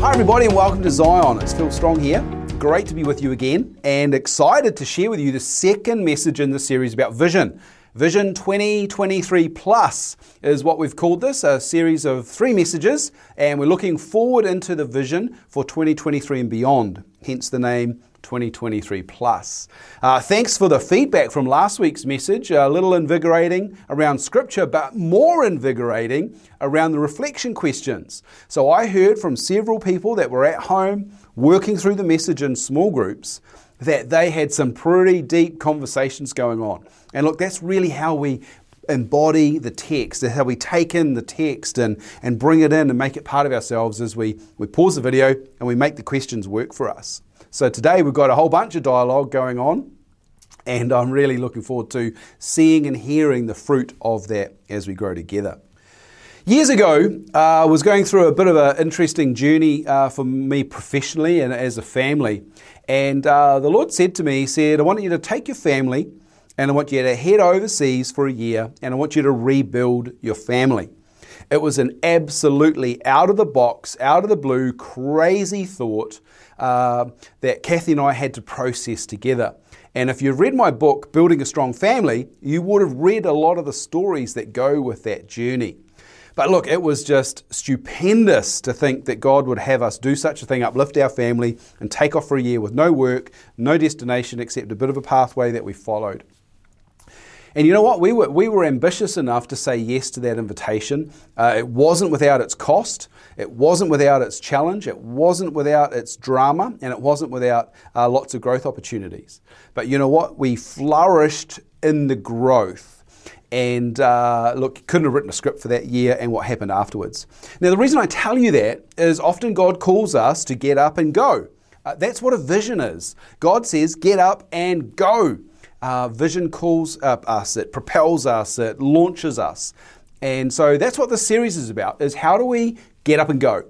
Hi, everybody, and welcome to Zion. It's Phil Strong here. Great to be with you again, and excited to share with you the second message in the series about vision. Vision 2023 Plus is what we've called this, a series of three messages, and we're looking forward into the vision for 2023 and beyond, hence the name 2023 Plus. Uh, thanks for the feedback from last week's message, a little invigorating around scripture, but more invigorating around the reflection questions. So I heard from several people that were at home working through the message in small groups that they had some pretty deep conversations going on. And look, that's really how we embody the text, that's how we take in the text and, and bring it in and make it part of ourselves as we, we pause the video and we make the questions work for us. So today we've got a whole bunch of dialogue going on. And I'm really looking forward to seeing and hearing the fruit of that as we grow together. Years ago, uh, I was going through a bit of an interesting journey uh, for me professionally and as a family. And uh, the Lord said to me, He said, I want you to take your family and I want you to head overseas for a year and I want you to rebuild your family. It was an absolutely out of the box, out of the blue, crazy thought uh, that Kathy and I had to process together. And if you've read my book, Building a Strong Family, you would have read a lot of the stories that go with that journey. But look, it was just stupendous to think that God would have us do such a thing, uplift our family, and take off for a year with no work, no destination except a bit of a pathway that we followed. And you know what? We were, we were ambitious enough to say yes to that invitation. Uh, it wasn't without its cost, it wasn't without its challenge, it wasn't without its drama, and it wasn't without uh, lots of growth opportunities. But you know what? We flourished in the growth and uh, look, couldn't have written a script for that year and what happened afterwards. Now, the reason I tell you that is often God calls us to get up and go. Uh, that's what a vision is. God says, get up and go. Uh, vision calls up us, it propels us, it launches us. And so that's what this series is about, is how do we get up and go?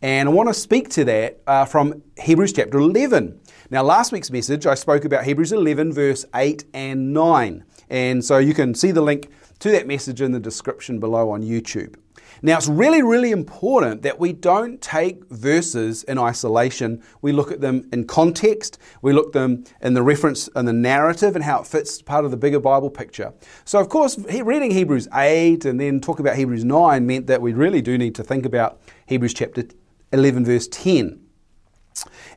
And I want to speak to that uh, from Hebrews chapter 11. Now, last week's message, I spoke about Hebrews 11, verse 8 and 9. And so you can see the link to that message in the description below on YouTube. Now, it's really, really important that we don't take verses in isolation. We look at them in context. We look at them in the reference and the narrative and how it fits part of the bigger Bible picture. So, of course, reading Hebrews 8 and then talking about Hebrews 9 meant that we really do need to think about Hebrews chapter 11, verse 10.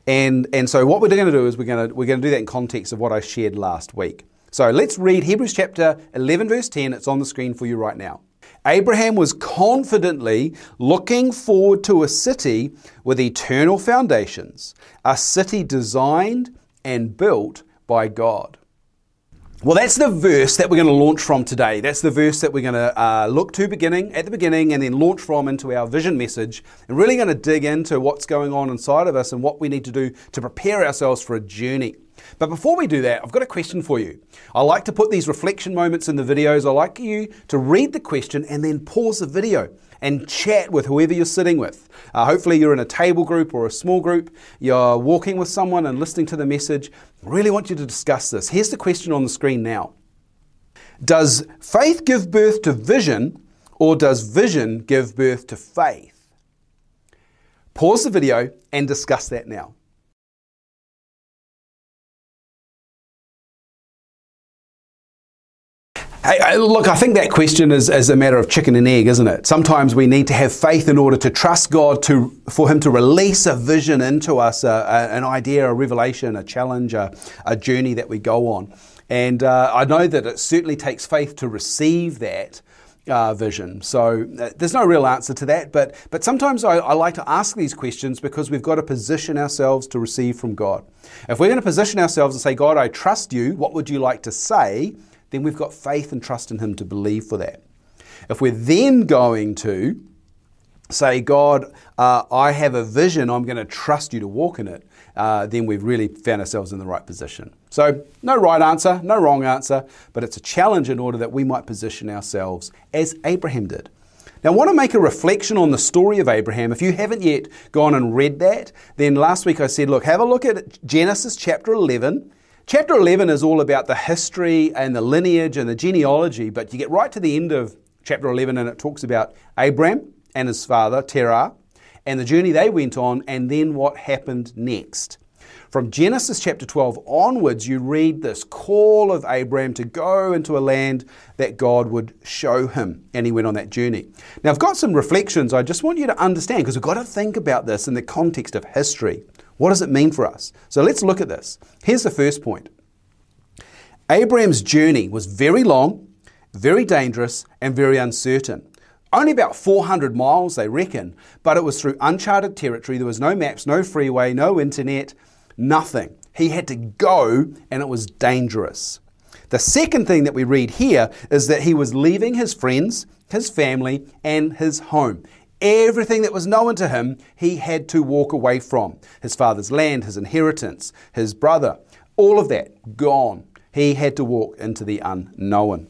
And, and so, what we're going to do is we're going to, we're going to do that in context of what I shared last week. So let's read Hebrews chapter 11, verse 10. It's on the screen for you right now. Abraham was confidently looking forward to a city with eternal foundations, a city designed and built by God. Well, that's the verse that we're going to launch from today. That's the verse that we're going to uh, look to beginning at the beginning and then launch from into our vision message and really going to dig into what's going on inside of us and what we need to do to prepare ourselves for a journey. But before we do that, I've got a question for you. I like to put these reflection moments in the videos. I like you to read the question and then pause the video and chat with whoever you're sitting with. Uh, hopefully, you're in a table group or a small group. You're walking with someone and listening to the message. I really want you to discuss this. Here's the question on the screen now Does faith give birth to vision, or does vision give birth to faith? Pause the video and discuss that now. Hey, look, I think that question is, is a matter of chicken and egg, isn't it? Sometimes we need to have faith in order to trust God to, for Him to release a vision into us, a, a, an idea, a revelation, a challenge, a, a journey that we go on. And uh, I know that it certainly takes faith to receive that. Uh, vision. So uh, there's no real answer to that, but but sometimes I, I, like to ask these questions because we've got to position ourselves to receive from God. If we're going to position ourselves and say, God, I trust you, what would you like to say? Then we've got faith and trust in Him to believe for that. If we're then going to say, God, uh, I have a vision, I'm going to trust you to walk in it, uh, then we've really found ourselves in the right position. So, no right answer, no wrong answer, but it's a challenge in order that we might position ourselves as Abraham did. Now, I want to make a reflection on the story of Abraham. If you haven't yet gone and read that, then last week I said, look, have a look at Genesis chapter 11 Chapter 11 is all about the history and the lineage and the genealogy, but you get right to the end of chapter 11 and it talks about Abram and his father, Terah, and the journey they went on, and then what happened next. From Genesis chapter 12 onwards, you read this call of Abraham to go into a land that God would show him, and he went on that journey. Now, I've got some reflections I just want you to understand because we've got to think about this in the context of history. What does it mean for us? So let's look at this. Here's the first point Abraham's journey was very long, very dangerous, and very uncertain. Only about 400 miles, they reckon, but it was through uncharted territory. There was no maps, no freeway, no internet Nothing. He had to go, and it was dangerous. The second thing that we read here is that he was leaving his friends, his family, and his home. Everything that was known to him, he had to walk away from. His father's land, his inheritance, his brother, all of that gone. He had to walk into the unknown.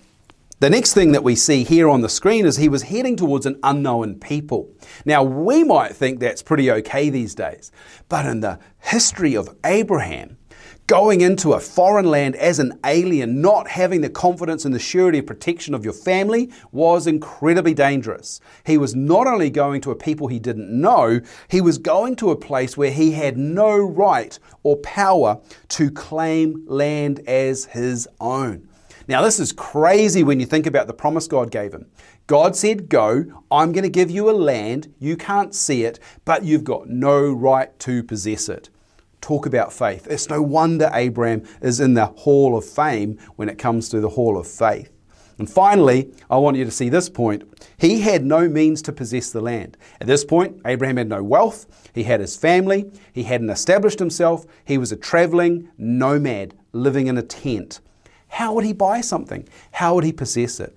The next thing that we see here on the screen is he was heading towards an unknown people. Now, we might think that's pretty okay these days, but in the history of Abraham, going into a foreign land as an alien, not having the confidence and the surety of protection of your family, was incredibly dangerous. He was not only going to a people he didn't know, he was going to a place where he had no right or power to claim land as his own. Now, this is crazy when you think about the promise God gave him. God said, Go, I'm going to give you a land. You can't see it, but you've got no right to possess it. Talk about faith. It's no wonder Abraham is in the hall of fame when it comes to the hall of faith. And finally, I want you to see this point. He had no means to possess the land. At this point, Abraham had no wealth. He had his family. He hadn't established himself. He was a traveling nomad living in a tent. How would he buy something? How would he possess it?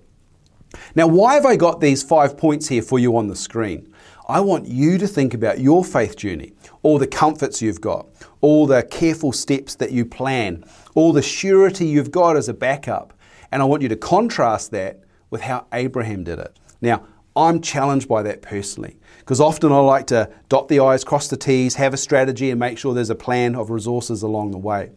Now, why have I got these five points here for you on the screen? I want you to think about your faith journey, all the comforts you've got, all the careful steps that you plan, all the surety you've got as a backup. And I want you to contrast that with how Abraham did it. Now, I'm challenged by that personally because often I like to dot the I's, cross the T's, have a strategy, and make sure there's a plan of resources along the way.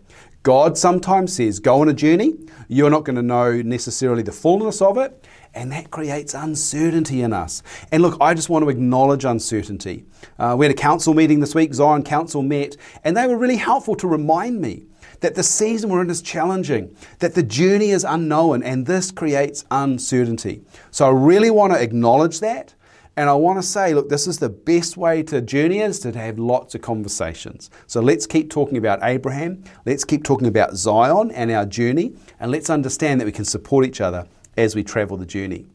God sometimes says, go on a journey. You're not going to know necessarily the fullness of it. And that creates uncertainty in us. And look, I just want to acknowledge uncertainty. Uh, we had a council meeting this week, Zion Council met, and they were really helpful to remind me that the season we're in is challenging, that the journey is unknown, and this creates uncertainty. So I really want to acknowledge that. And I want to say, look, this is the best way to journey is to have lots of conversations. So let's keep talking about Abraham. Let's keep talking about Zion and our journey. And let's understand that we can support each other as we travel the journey.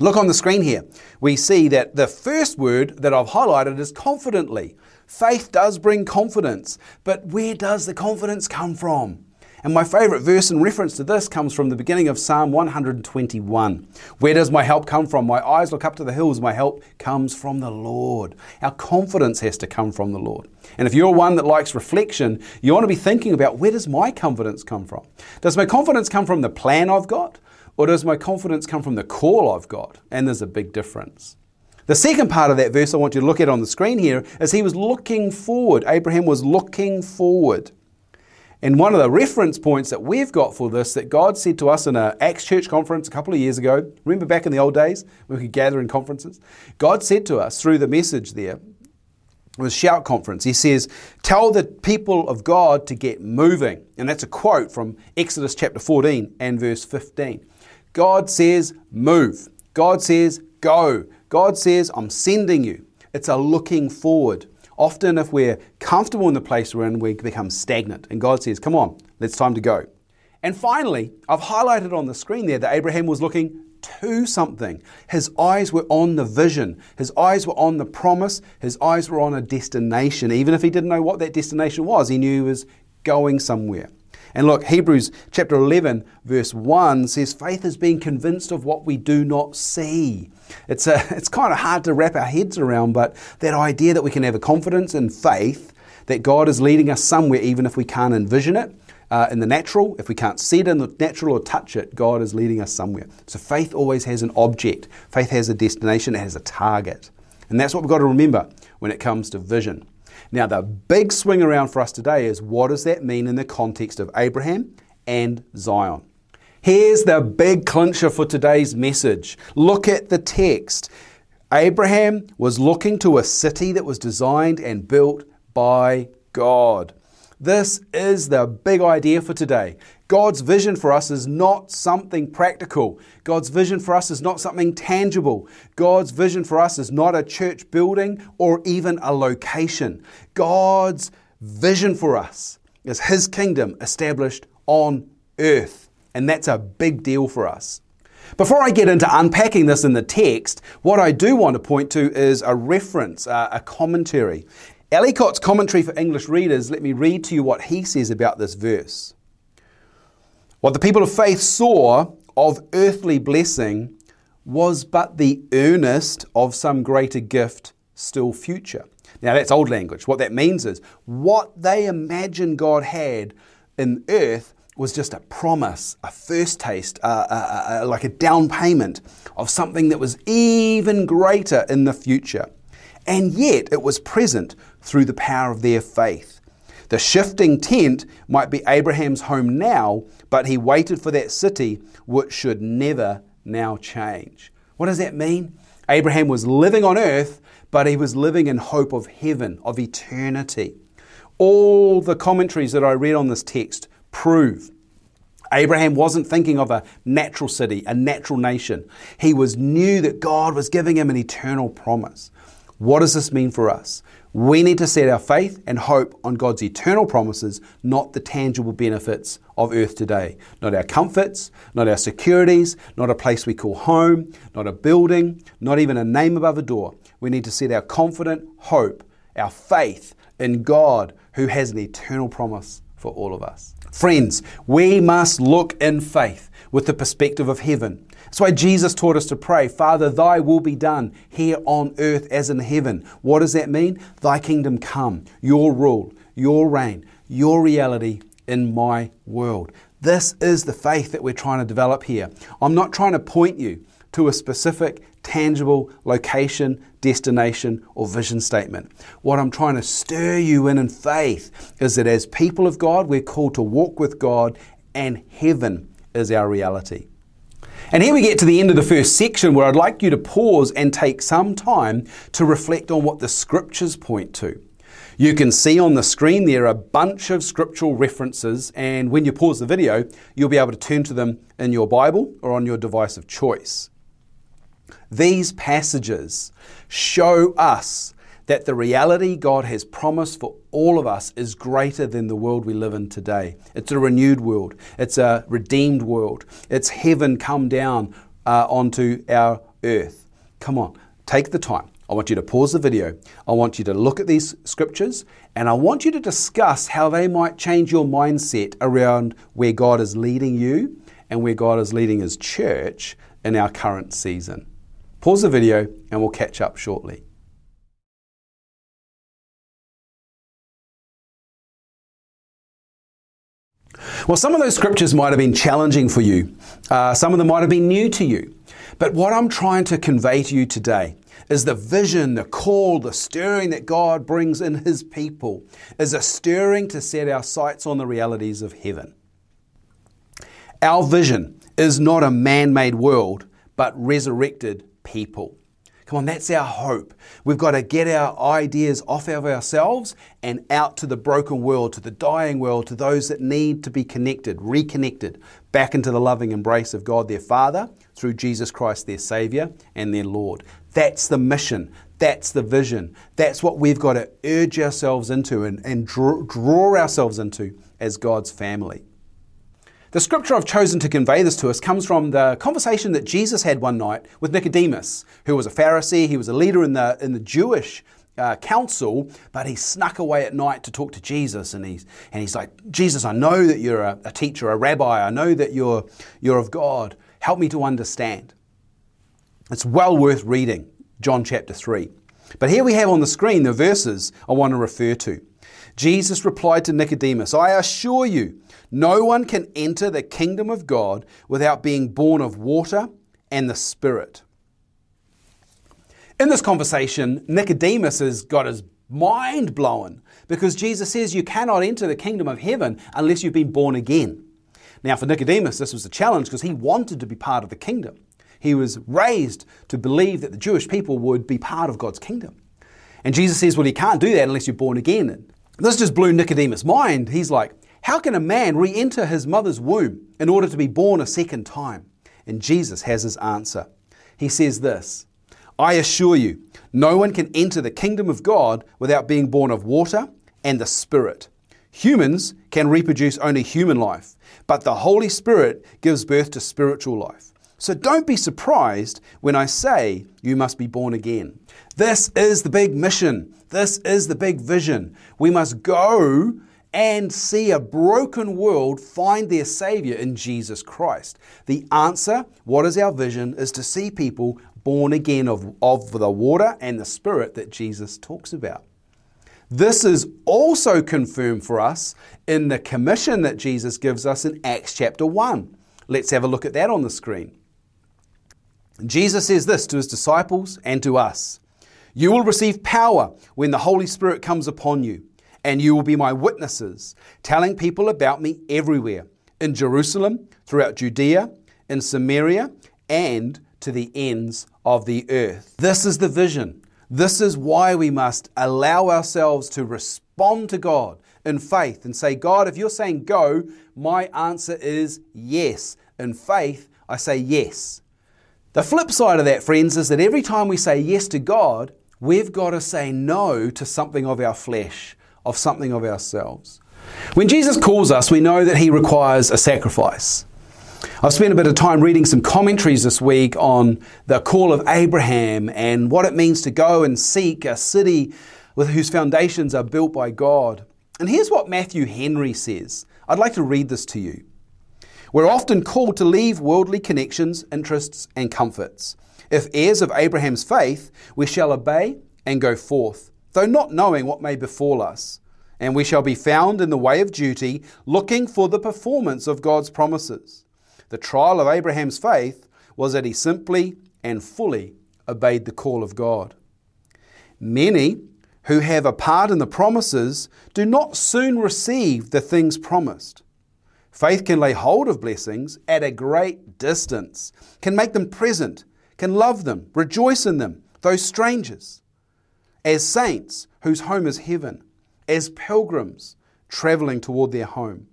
Look on the screen here. We see that the first word that I've highlighted is confidently. Faith does bring confidence, but where does the confidence come from? And my favorite verse in reference to this comes from the beginning of Psalm 121. Where does my help come from? My eyes look up to the hills. My help comes from the Lord. Our confidence has to come from the Lord. And if you're one that likes reflection, you want to be thinking about where does my confidence come from? Does my confidence come from the plan I've got? Or does my confidence come from the call I've got? And there's a big difference. The second part of that verse I want you to look at on the screen here is he was looking forward. Abraham was looking forward. And one of the reference points that we've got for this that God said to us in an Acts Church conference a couple of years ago, remember back in the old days when we could gather in conferences? God said to us through the message there, it was Shout Conference. He says, Tell the people of God to get moving. And that's a quote from Exodus chapter 14 and verse 15. God says, Move. God says, Go. God says, I'm sending you. It's a looking forward. Often, if we're comfortable in the place we're in, we become stagnant. And God says, Come on, it's time to go. And finally, I've highlighted on the screen there that Abraham was looking to something. His eyes were on the vision, his eyes were on the promise, his eyes were on a destination. Even if he didn't know what that destination was, he knew he was going somewhere. And look, Hebrews chapter 11, verse 1 says, Faith is being convinced of what we do not see. It's, a, it's kind of hard to wrap our heads around, but that idea that we can have a confidence and faith that God is leading us somewhere, even if we can't envision it uh, in the natural, if we can't see it in the natural or touch it, God is leading us somewhere. So faith always has an object, faith has a destination, it has a target. And that's what we've got to remember when it comes to vision. Now, the big swing around for us today is what does that mean in the context of Abraham and Zion? Here's the big clincher for today's message. Look at the text. Abraham was looking to a city that was designed and built by God. This is the big idea for today. God's vision for us is not something practical. God's vision for us is not something tangible. God's vision for us is not a church building or even a location. God's vision for us is His kingdom established on earth. And that's a big deal for us. Before I get into unpacking this in the text, what I do want to point to is a reference, uh, a commentary. Ellicott's commentary for English readers, let me read to you what he says about this verse. What the people of faith saw of earthly blessing was but the earnest of some greater gift still future. Now, that's old language. What that means is what they imagined God had in earth was just a promise, a first taste, uh, uh, uh, like a down payment of something that was even greater in the future. And yet it was present through the power of their faith. The shifting tent might be Abraham's home now, but he waited for that city which should never now change. What does that mean? Abraham was living on earth, but he was living in hope of heaven, of eternity. All the commentaries that I read on this text prove Abraham wasn't thinking of a natural city, a natural nation. He was knew that God was giving him an eternal promise. What does this mean for us? We need to set our faith and hope on God's eternal promises, not the tangible benefits of earth today. Not our comforts, not our securities, not a place we call home, not a building, not even a name above a door. We need to set our confident hope, our faith in God who has an eternal promise for all of us. Friends, we must look in faith with the perspective of heaven. That's why Jesus taught us to pray, Father, thy will be done here on earth as in heaven. What does that mean? Thy kingdom come, your rule, your reign, your reality in my world. This is the faith that we're trying to develop here. I'm not trying to point you to a specific, tangible location, destination, or vision statement. What I'm trying to stir you in in faith is that as people of God, we're called to walk with God, and heaven is our reality. And here we get to the end of the first section where I'd like you to pause and take some time to reflect on what the scriptures point to. You can see on the screen there are a bunch of scriptural references, and when you pause the video, you'll be able to turn to them in your Bible or on your device of choice. These passages show us that the reality God has promised for all of us is greater than the world we live in today. It's a renewed world, it's a redeemed world, it's heaven come down uh, onto our earth. Come on, take the time. I want you to pause the video. I want you to look at these scriptures and I want you to discuss how they might change your mindset around where God is leading you and where God is leading His church in our current season. Pause the video and we'll catch up shortly. Well, some of those scriptures might have been challenging for you. Uh, some of them might have been new to you. But what I'm trying to convey to you today is the vision, the call, the stirring that God brings in His people, is a stirring to set our sights on the realities of heaven. Our vision is not a man made world, but resurrected people. Come on, that's our hope. We've got to get our ideas off of ourselves and out to the broken world, to the dying world, to those that need to be connected, reconnected back into the loving embrace of God their Father through Jesus Christ their Savior and their Lord. That's the mission. That's the vision. That's what we've got to urge ourselves into and, and draw, draw ourselves into as God's family. The scripture I've chosen to convey this to us comes from the conversation that Jesus had one night with Nicodemus, who was a Pharisee. He was a leader in the, in the Jewish uh, council, but he snuck away at night to talk to Jesus. And he's, and he's like, Jesus, I know that you're a, a teacher, a rabbi. I know that you're, you're of God. Help me to understand. It's well worth reading, John chapter 3. But here we have on the screen the verses I want to refer to. Jesus replied to Nicodemus, I assure you, no one can enter the kingdom of God without being born of water and the Spirit. In this conversation, Nicodemus has got his mind blown because Jesus says you cannot enter the kingdom of heaven unless you've been born again. Now, for Nicodemus, this was a challenge because he wanted to be part of the kingdom. He was raised to believe that the Jewish people would be part of God's kingdom. And Jesus says, Well, you can't do that unless you're born again. And this just blew Nicodemus' mind. He's like, How can a man re enter his mother's womb in order to be born a second time? And Jesus has his answer. He says this I assure you, no one can enter the kingdom of God without being born of water and the Spirit. Humans can reproduce only human life, but the Holy Spirit gives birth to spiritual life. So don't be surprised when I say you must be born again. This is the big mission. This is the big vision. We must go and see a broken world find their Savior in Jesus Christ. The answer, what is our vision, is to see people born again of, of the water and the Spirit that Jesus talks about. This is also confirmed for us in the commission that Jesus gives us in Acts chapter 1. Let's have a look at that on the screen. Jesus says this to his disciples and to us You will receive power when the Holy Spirit comes upon you, and you will be my witnesses, telling people about me everywhere in Jerusalem, throughout Judea, in Samaria, and to the ends of the earth. This is the vision. This is why we must allow ourselves to respond to God in faith and say, God, if you're saying go, my answer is yes. In faith, I say yes. The flip side of that, friends, is that every time we say yes to God, we've got to say no to something of our flesh, of something of ourselves. When Jesus calls us, we know that He requires a sacrifice. I've spent a bit of time reading some commentaries this week on the call of Abraham and what it means to go and seek a city with whose foundations are built by God. And here's what Matthew Henry says. I'd like to read this to you. We're often called to leave worldly connections, interests, and comforts. If heirs of Abraham's faith, we shall obey and go forth, though not knowing what may befall us. And we shall be found in the way of duty, looking for the performance of God's promises. The trial of Abraham's faith was that he simply and fully obeyed the call of God. Many who have a part in the promises do not soon receive the things promised. Faith can lay hold of blessings at a great distance, can make them present, can love them, rejoice in them, those strangers, as saints whose home is heaven, as pilgrims traveling toward their home.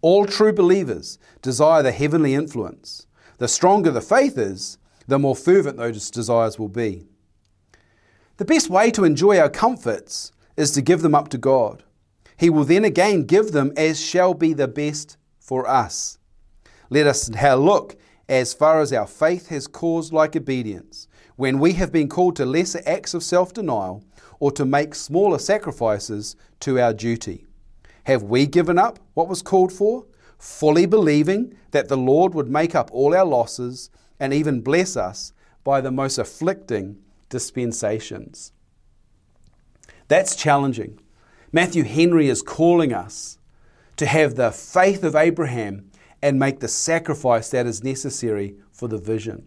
All true believers desire the heavenly influence. The stronger the faith is, the more fervent those desires will be. The best way to enjoy our comforts is to give them up to God. He will then again give them as shall be the best for us. Let us now look as far as our faith has caused like obedience, when we have been called to lesser acts of self denial or to make smaller sacrifices to our duty. Have we given up what was called for, fully believing that the Lord would make up all our losses and even bless us by the most afflicting dispensations? That's challenging. Matthew Henry is calling us to have the faith of Abraham and make the sacrifice that is necessary for the vision.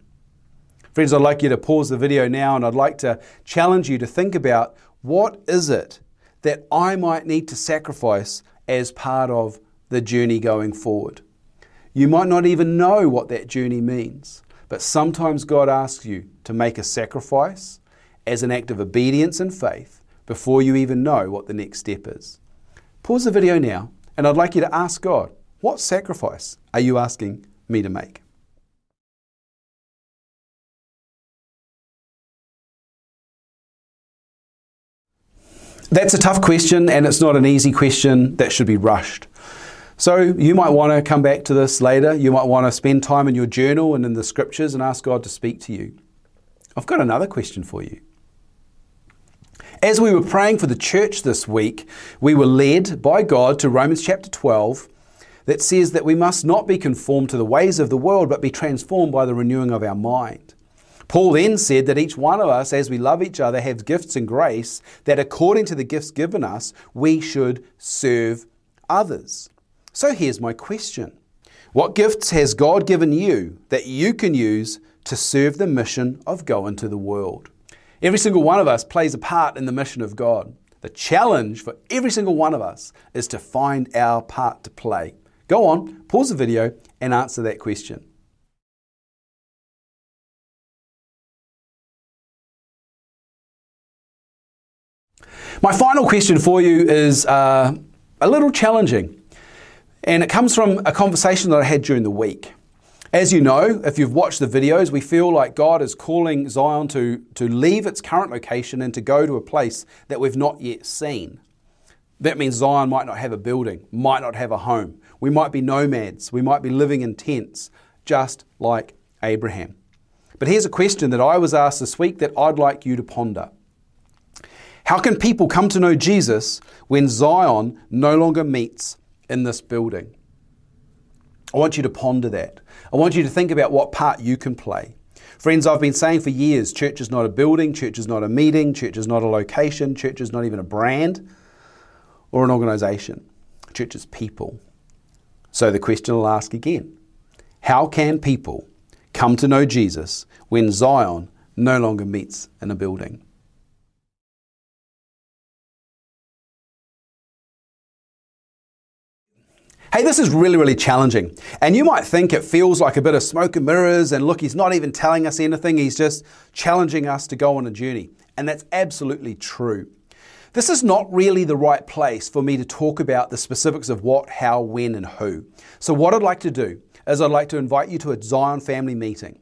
Friends, I'd like you to pause the video now and I'd like to challenge you to think about what is it that I might need to sacrifice as part of the journey going forward. You might not even know what that journey means, but sometimes God asks you to make a sacrifice as an act of obedience and faith before you even know what the next step is. Pause the video now, and I'd like you to ask God, what sacrifice are you asking me to make? That's a tough question, and it's not an easy question that should be rushed. So, you might want to come back to this later. You might want to spend time in your journal and in the scriptures and ask God to speak to you. I've got another question for you. As we were praying for the church this week, we were led by God to Romans chapter 12 that says that we must not be conformed to the ways of the world, but be transformed by the renewing of our mind. Paul then said that each one of us, as we love each other, has gifts and grace, that according to the gifts given us, we should serve others. So here's my question What gifts has God given you that you can use to serve the mission of go into the world? Every single one of us plays a part in the mission of God. The challenge for every single one of us is to find our part to play. Go on, pause the video, and answer that question. My final question for you is uh, a little challenging, and it comes from a conversation that I had during the week. As you know, if you've watched the videos, we feel like God is calling Zion to, to leave its current location and to go to a place that we've not yet seen. That means Zion might not have a building, might not have a home. We might be nomads, we might be living in tents, just like Abraham. But here's a question that I was asked this week that I'd like you to ponder. How can people come to know Jesus when Zion no longer meets in this building? I want you to ponder that. I want you to think about what part you can play. Friends, I've been saying for years church is not a building, church is not a meeting, church is not a location, church is not even a brand or an organization. Church is people. So the question I'll ask again How can people come to know Jesus when Zion no longer meets in a building? Hey, this is really, really challenging. And you might think it feels like a bit of smoke and mirrors, and look, he's not even telling us anything, he's just challenging us to go on a journey. And that's absolutely true. This is not really the right place for me to talk about the specifics of what, how, when, and who. So, what I'd like to do is I'd like to invite you to a Zion family meeting.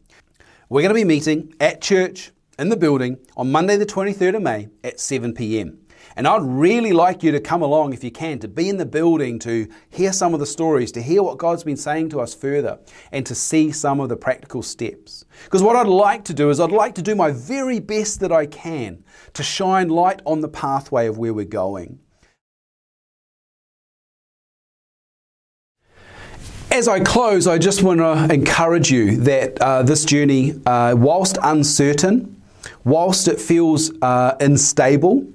We're going to be meeting at church in the building on Monday, the 23rd of May at 7 p.m. And I'd really like you to come along if you can, to be in the building, to hear some of the stories, to hear what God's been saying to us further, and to see some of the practical steps. Because what I'd like to do is I'd like to do my very best that I can to shine light on the pathway of where we're going. As I close, I just want to encourage you that uh, this journey, uh, whilst uncertain, whilst it feels uh, unstable,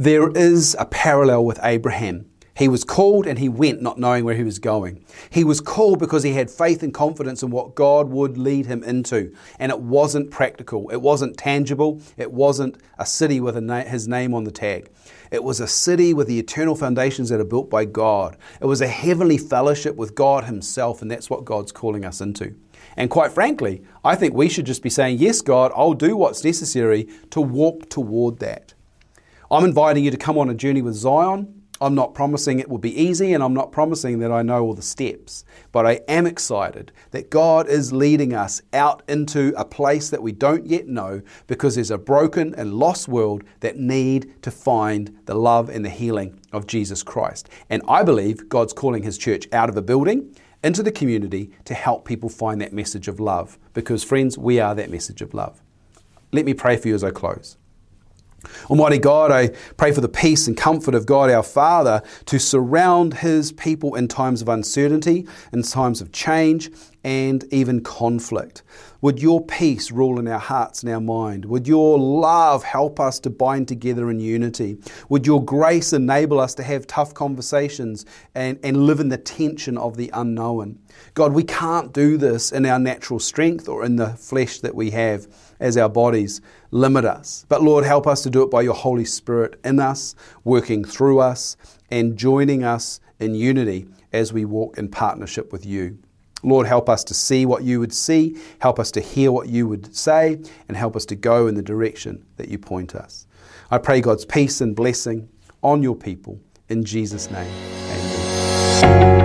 there is a parallel with Abraham. He was called and he went not knowing where he was going. He was called because he had faith and confidence in what God would lead him into. And it wasn't practical, it wasn't tangible, it wasn't a city with a na- his name on the tag. It was a city with the eternal foundations that are built by God. It was a heavenly fellowship with God Himself, and that's what God's calling us into. And quite frankly, I think we should just be saying, Yes, God, I'll do what's necessary to walk toward that. I'm inviting you to come on a journey with Zion. I'm not promising it will be easy and I'm not promising that I know all the steps, but I am excited that God is leading us out into a place that we don't yet know because there's a broken and lost world that need to find the love and the healing of Jesus Christ. And I believe God's calling his church out of a building into the community to help people find that message of love because friends, we are that message of love. Let me pray for you as I close. Almighty God, I pray for the peace and comfort of God our Father to surround His people in times of uncertainty, in times of change, and even conflict. Would your peace rule in our hearts and our mind? Would your love help us to bind together in unity? Would your grace enable us to have tough conversations and, and live in the tension of the unknown? God, we can't do this in our natural strength or in the flesh that we have as our bodies limit us. But Lord, help us to do it by your Holy Spirit in us, working through us, and joining us in unity as we walk in partnership with you. Lord, help us to see what you would see, help us to hear what you would say, and help us to go in the direction that you point us. I pray God's peace and blessing on your people. In Jesus' name, amen.